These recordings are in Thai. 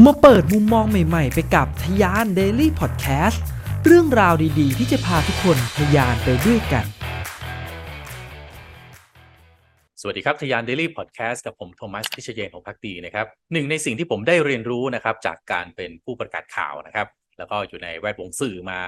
มาเปิดมุมมองใหม่ๆ ไปกับทยาน Daily Podcast เรื่องราวดีๆ ที่จะพาทุกคนทยานไปด้วยกัน สวัสดีครับทยาน Daily Podcast กับผมโทมัสพิชเยนของพักดีนะครับหนึ่งในสิ่งที่ผมได้เรียนรู้นะครับจากการเป็นผู้ประกาศข่าวนะครับ แล้วก็อยู่ในแวดวงสื่อมา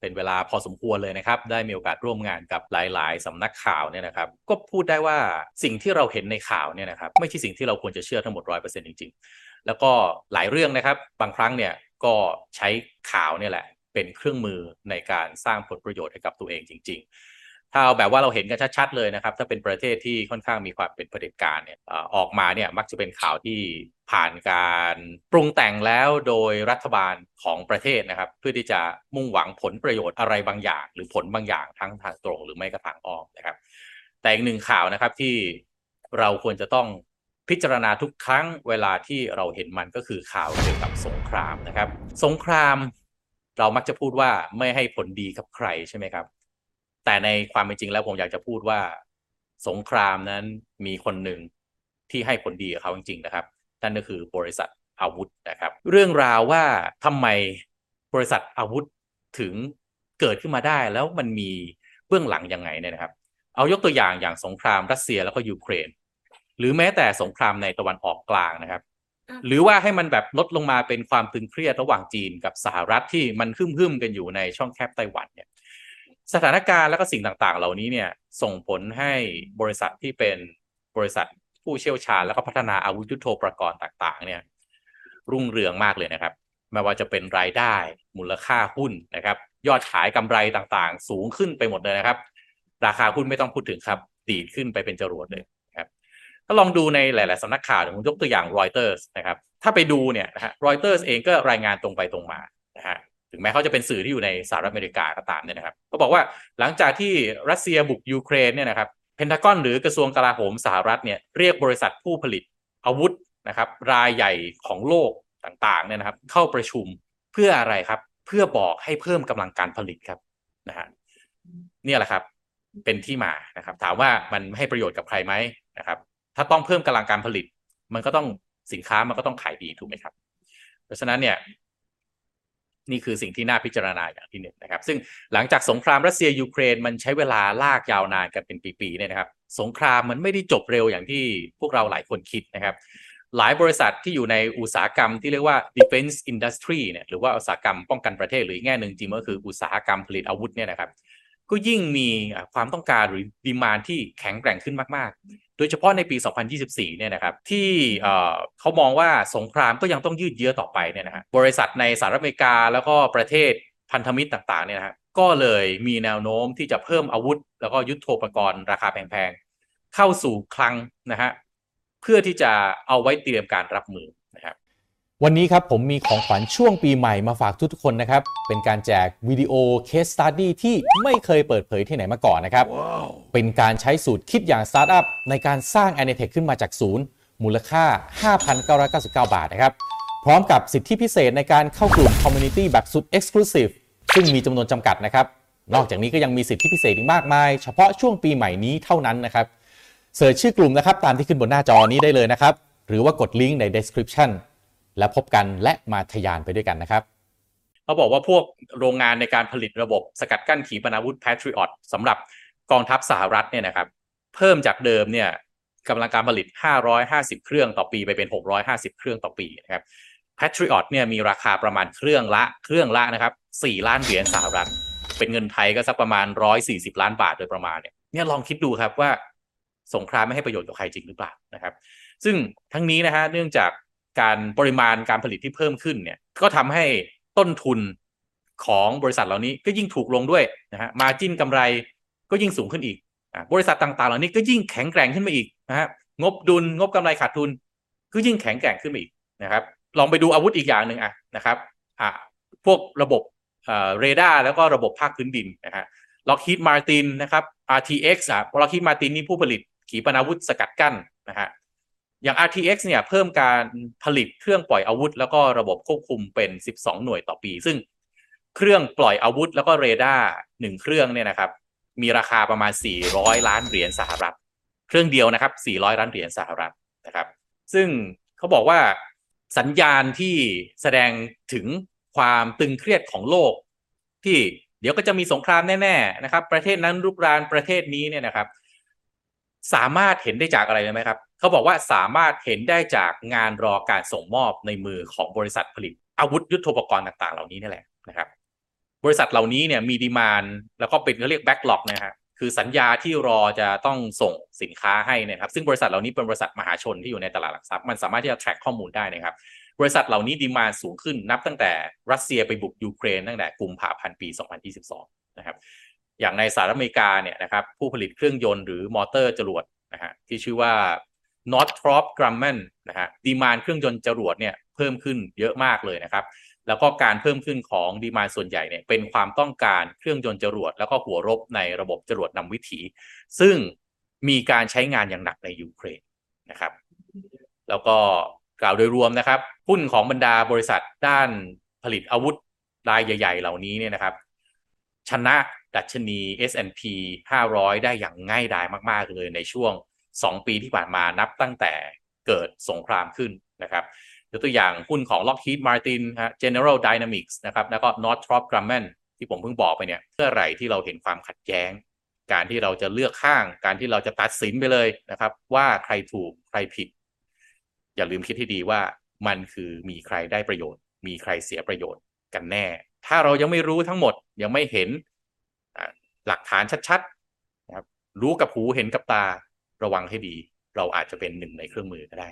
เป็นเวลาพอสมควรเลยนะครับ ได้มีโอกาสร่วมงานกับหลาย ๆ สำนักข่าวเนี่ยนะครับ ก็พูดได้ว่าสิ่งที่เราเห็นในข่าวเนี่ยนะครับ ไม่ใช่สิ่งที่เราควรจะเชื่อทั้งหมดร้อยเปอร์เซ็นต์จริง ๆ แล้วก็หลายเรื่องนะครับ บางครั้งเนี่ยก็ใช้ข่าวเนี่ยแหละ เป็นเครื่องมือในการสร้างผลประโยชน์ให้กับตัวเองจริง ๆ ถ้าเอาแบบว่าเราเห็นกันชัดๆเลยนะครับ ถ้าเป็นประเทศที่ค่อนข้างมีความเป็นเผด็จการเนี่ยออกมาเนี่ยมักจะเป็นข่าวที่ผ่านการปรุงแต่งแล้วโดยรัฐบาลของประเทศนะครับ เพื่อที่จะมุ่งหวังผลประโยชน์อะไรบางอย่าง หรือผลบางอย่างทั้งทางตรงหรือไม่ก็ทางอ้อมนะครับ แต่อีกหนึ่งข่าวนะครับที่เราควรจะต้อง พิจารณาทุกครั้งเวลาที่เราเห็นมันก็คือข่าวเกี่ยวกับสงครามนะครับ สงครามเรามักจะพูดว่าไม่ให้ผลดีกับใครใช่ไหมครับ แต่ในความเป็นจริงแล้วผมอยากจะพูดว่า สงครามนั้นมีคนหนึ่งที่ให้ผลดีกับเขาจริง ๆ นะครับนั่นก็คือบริษัทอาวุธนะครับ เรื่องราวว่าทำไมบริษัทอาวุธถึงเกิดขึ้นมาได้แล้วมันมีเบื้องหลังยังไงเนี่ยนะครับ เอายกตัวอย่างอย่างสงครามรัสเซียแล้วก็ยูเครน หรือแม้แต่สงครามในตะวันออกกลางนะครับ หรือว่าให้มันแบบลดลงมาเป็นความตึงเครียดระหว่างจีนกับสหรัฐที่มันหึ่มๆกันอยู่ในช่องแคบไต้หวันเนี่ยสถานการณ์และก็สิ่งต่างๆ เหล่านี้เนี่ยส่งผลให้บริษัทที่เป็นบริษัทผู้เชี่ยวชาญ แล้วก็พัฒนาอาวุธยุโทโธปกรณ์ต่างๆ เนี่ย รุ่งเรืองมากเลยนะครับไม่ว่าจะเป็นรายได้มูลค่าหุ้นนะครับ ยอดขายกำไรต่างๆ สูงขึ้นไปหมดเลยนะครับ ราคาหุ้นไม่ต้องพูดถึงครับ ดีดขึ้นไปเป็นจรวดเลยนะครับ ถ้าลองดูในหลาย ๆสำนักข่าวผมยกตัวอย่างรอยเตอร์สนะครับถ้าไปดูเนี่ยนะฮะรอยเตอร์สเองก็รายงานตรงไปตรงมานะฮะถึงแม้เขาจะเป็นสื่อที่อยู่ในสหรัฐอเมริกาก็ตามเนี่ยนะครับก็บอกว่าหลังจากที่รัสเซียบุกยูเครนเนี่ยนะครับเพนทากอนหรือกระทรวงกลาโหมสหรัฐเนี่ยเรียกบริษัทผู้ผลิตอาวุธนะครับรายใหญ่ของโลกต่างๆเนี่ยนะครับเข้าประชุมเพื่ออะไรครับ เพื่อบอกให้เพิ่มกำลังการผลิตครับนะฮะเนี่ยแหละครับเป็นที่มานะครับ ถามว่ามันให้ประโยชน์กับใครไหม ถ้าต้องเพิ่มกำลังการผลิต มันก็ต้องสินค้ามันก็ต้องขายดีถูกไหมครับ เพราะฉะนั้นเนี่ยนี่คือสิ่งที่น่าพิจารณาอย่างที่หนึ่งนะครับ ซึ่งหลังจากสงครามรัสเซียยูเครนมันใช้เวลาลากยาวนานกันเป็นปีๆเนี่ยนะครับ สงครามมันไม่ได้จบเร็วอย่างที่พวกเราหลายคนคิดนะครับ หลายบริษัทที่อยู่ในอุตสาหกรรมที่เรียกว่า defense industry เนี่ยหรือว่าอุตสาหกรรมป้องกันประเทศหรืออีกแง่หนึ่งจริงๆก็คืออุตสาหกรรมผลิตอาวุธเนี่ยนะครับ ก็ยิ่งมีความต้องการหรือดีมานที่แข็งแกร่งขึ้นมาก ๆ โดยเฉพาะในปี 2024 เนี่ยนะครับ ที่เขามองว่าสงครามก็ยังต้องยืดเยื้อต่อไปเนี่ยนะฮะบริษัทในสหรัฐอเมริกาแล้วก็ประเทศพันธมิตรต่าง ๆ เนี่ยนะฮะก็เลยมีแนวโน้มที่จะเพิ่มอาวุธ แล้วก็ยุทโธปกรณ์ราคาแพง ๆ เข้าสู่คลังนะฮะเพื่อที่จะเอาไว้เตรียมการรับมือ วันนี้ครับผมมีของขวัญช่วงปีใหม่มาฝากทุกๆคนนะครับ เป็นการแจกวิดีโอ case study ที่ไม่เคยเปิดเผยที่ไหนมาก่อนนะครับเป็นการใช้สูตรคิดอย่างสตาร์ทอัพในการสร้าง a n i t e c h ขึ้นมาจากศูนย์ มูลค่า 5,999 บาทนะครับ พร้อมกับสิทธิพิเศษในการเข้ากลุ่ม Community แบบสุด Exclusive ซึ่งมีจำนวนจำกัดนะครับ นอกจากนี้ก็ยังมีสิทธิพิเศษอีกมากมาย เฉพาะช่วงปีใหม่นี้เท่านั้นนะครับเสิร์ชชื่อกลุ่มนะครับตามที่ขึ้นบนหน้าจอนี้ได้เลยนะครับหรือว่ากดลิงก์ใน description แล้วพบกันและมาทยานไปด้วยกันนะครับเขาบอกว่าพวกโรงงานในการผลิตระบบสกัดกั้นขีปนาวุธ Patriot สำหรับกองทัพสหรัฐเนี่ยนะครับ เพิ่มจากเดิมเนี่ยกำลังการผลิต 550 เครื่องต่อปีไปเป็น 650 เครื่องต่อปีนะครับ Patriot เนี่ยมีราคาประมาณเครื่องละเครื่องละนะครับ 4 ล้านเหรียญสหรัฐ เป็นเงินไทยก็สักประมาณ 140 ล้านบาทโดยประมาณเนี่ยเนี่ยลองคิดดูครับว่าสงครามไม่ให้ประโยชน์กับใครจริงหรือเปล่านะครับ ซึ่งทั้งนี้นะฮะเนื่องจาก การปริมาณการผลิตที่เพิ่มขึ้นเนี่ยก็ทำให้ต้นทุนของบริษัทเหล่านี้ก็ยิ่งถูกลงด้วยนะฮะมาจิ้นกำไรก็ยิ่งสูงขึ้นอีก บริษัทต่างๆ เหล่านี้ก็ยิ่งแข็งแกร่งขึ้นมาอีกนะฮะงบดุลงบกำไรขาดทุน ก็ยิ่งแข็งแกร่งขึ้นมาอีกนะครับ ลองไปดูอาวุธอีกอย่างหนึ่งอะนะครับอ่าพวกระบบเอ่อเรดาร์แล้วก็ระบบภาคพื้นดินนะฮะล็อกฮีดมาร์ตินนะครับ RTX อะล็อกฮีดมาร์ตินนี่ผู้ผลิตขีปนาวุธสกัดกั้นนะฮะ อย่าง RTX เนี่ยเพิ่มการผลิตเครื่องปล่อยอาวุธ แล้วก็ระบบควบคุมเป็น 12 หน่วยต่อปี ซึ่งเครื่องปล่อยอาวุธ แล้วก็เรดาร์หนึ่งเครื่องเนี่ยนะครับ มีราคาประมาณ 400 ล้านเหรียญสหรัฐ เครื่องเดียวนะครับ 400 ล้านเหรียญสหรัฐนะครับ ซึ่งเขาบอกว่าสัญญาณที่แสดงถึงความตึงเครียดของโลก ที่เดี๋ยวก็จะมีสงครามแน่ๆนะครับ ประเทศนั้นรุกรานประเทศนี้เนี่ยนะครับ สามารถเห็นได้จากอะไรไหมครับ เขาบอกว่าสามารถเห็นได้จากงานรอการส่งมอบในมือของบริษัทผลิต อาวุธยุทโธปกรณ์ต่างๆ เหล่านี้นี่แหละนะครับบริษัทเหล่านี้เนี่ยมีดีมานแล้วก็เป็นเขาเรียก backlog นะฮะคือสัญญาที่รอจะต้องส่งสินค้าให้นะครับ ซึ่งบริษัทเหล่านี้เป็นบริษัทมหาชนที่อยู่ในตลาดหลักทรัพย์มันสามารถที่จะ track ข้อมูลได้นะครับ บริษัทเหล่านี้ demand สูงขึ้นนับตั้งแต่รัสเซียไปบุกยูเครนตั้งแต่กุมภาพันธ์ปี 2022 นะครับ อย่างในสหรัฐอเมริกาเนี่ยนะครับผู้ผลิตเครื่องยนต์หรือมอเตอร์จรวดนะฮะที่ชื่อว่า Northrop Grumman นะฮะ demand เครื่องยนต์จรวดเนี่ยเพิ่มขึ้นเยอะมากเลยนะครับ แล้วก็การเพิ่มขึ้นของดีมานส่วนใหญ่เนี่ยเป็นความต้องการเครื่องยนต์จรวด แล้วก็หัวรบในระบบจรวดนำวิถี ซึ่งมีการใช้งานอย่างหนักในยูเครนนะครับ แล้วก็กล่าวโดยรวมนะครับหุ้นของบรรดาบริษัทด้านผลิตอาวุธรายใหญ่ ๆ เหล่านี้เนี่ยนะครับ ชนะดัชนี S&P 500 ได้อย่างง่ายดายมาก ๆ เลยในช่วง 2 ปีที่ผ่านมานับตั้งแต่เกิดสงครามขึ้นนะครับยกตัวอย่างหุ้นของ Lockheed Martin ฮะ General Dynamics นะครับแล้วก็ Northrop Grumman ที่ผมเพิ่งบอกไปเนี่ยเมื่อไหร่ที่เราเห็นความขัดแย้ง การที่เราจะเลือกข้าง การที่เราจะตัดสินไปเลยนะครับ ว่าใครถูกใครผิด อย่าลืมคิดให้ดีว่ามันคือมีใครได้ประโยชน์ มีใครเสียประโยชน์กันแน่ ถ้าเรายังไม่รู้ทั้งหมดยังไม่เห็นหลักฐานชัดๆนะครับรู้กับหูเห็นกับตา ระวังให้ดี เราอาจจะเป็นหนึ่งในเครื่องมือก็ได้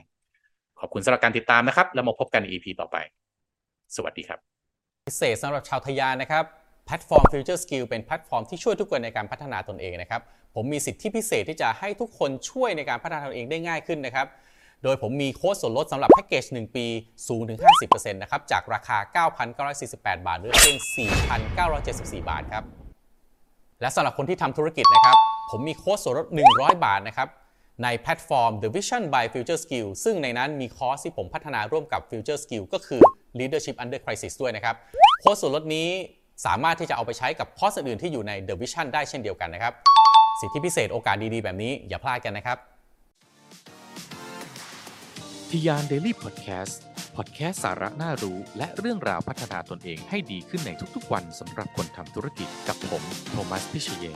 ขอบคุณสำหรับการติดตามนะครับ แล้วมาพบกันใน EP ต่อไป สวัสดีครับ พิเศษสำหรับชาวทะยานนะครับแพลตฟอร์ม Future Skill เป็นแพลตฟอร์มที่ช่วยทุกคนในการพัฒนาตนเองนะครับ ผมมีสิทธิพิเศษที่จะให้ทุกคนช่วยในการพัฒนาตนเองได้ง่ายขึ้นนะครับ โดยผมมีโค้ดส่วนลดสำหรับแพ็กเกจ 1 ปีสูงถึง 50%นะครับ จากราคา 9,948 บาทเหลือเพียง 4,974 บาทครับ และสำหรับคนที่ทำธุรกิจนะครับ ผมมีโค้ดส่วนลด 100 บาทนะครับ ในแพลตฟอร์ม The Vision by Future Skill ซึ่งในนั้นมีคอร์สที่ผมพัฒนาร่วมกับ Future Skill ก็คือ Leadership Under Crisis ด้วยนะครับ โค้ดส่วนลดนี้สามารถที่จะเอาไปใช้กับคอร์สอื่นที่อยู่ใน The Vision ได้เช่นเดียวกันนะครับ สิทธิพิเศษโอกาสดีๆ แบบนี้อย่าพลาดกันนะครับทะยาน Daily Podcastพอดแคสสาระน่ารู้ และเรื่องราวพัฒนาตนเองให้ดีขึ้นในทุกๆวันสำหรับคนทำธุรกิจกับผม โทมัส พิเชย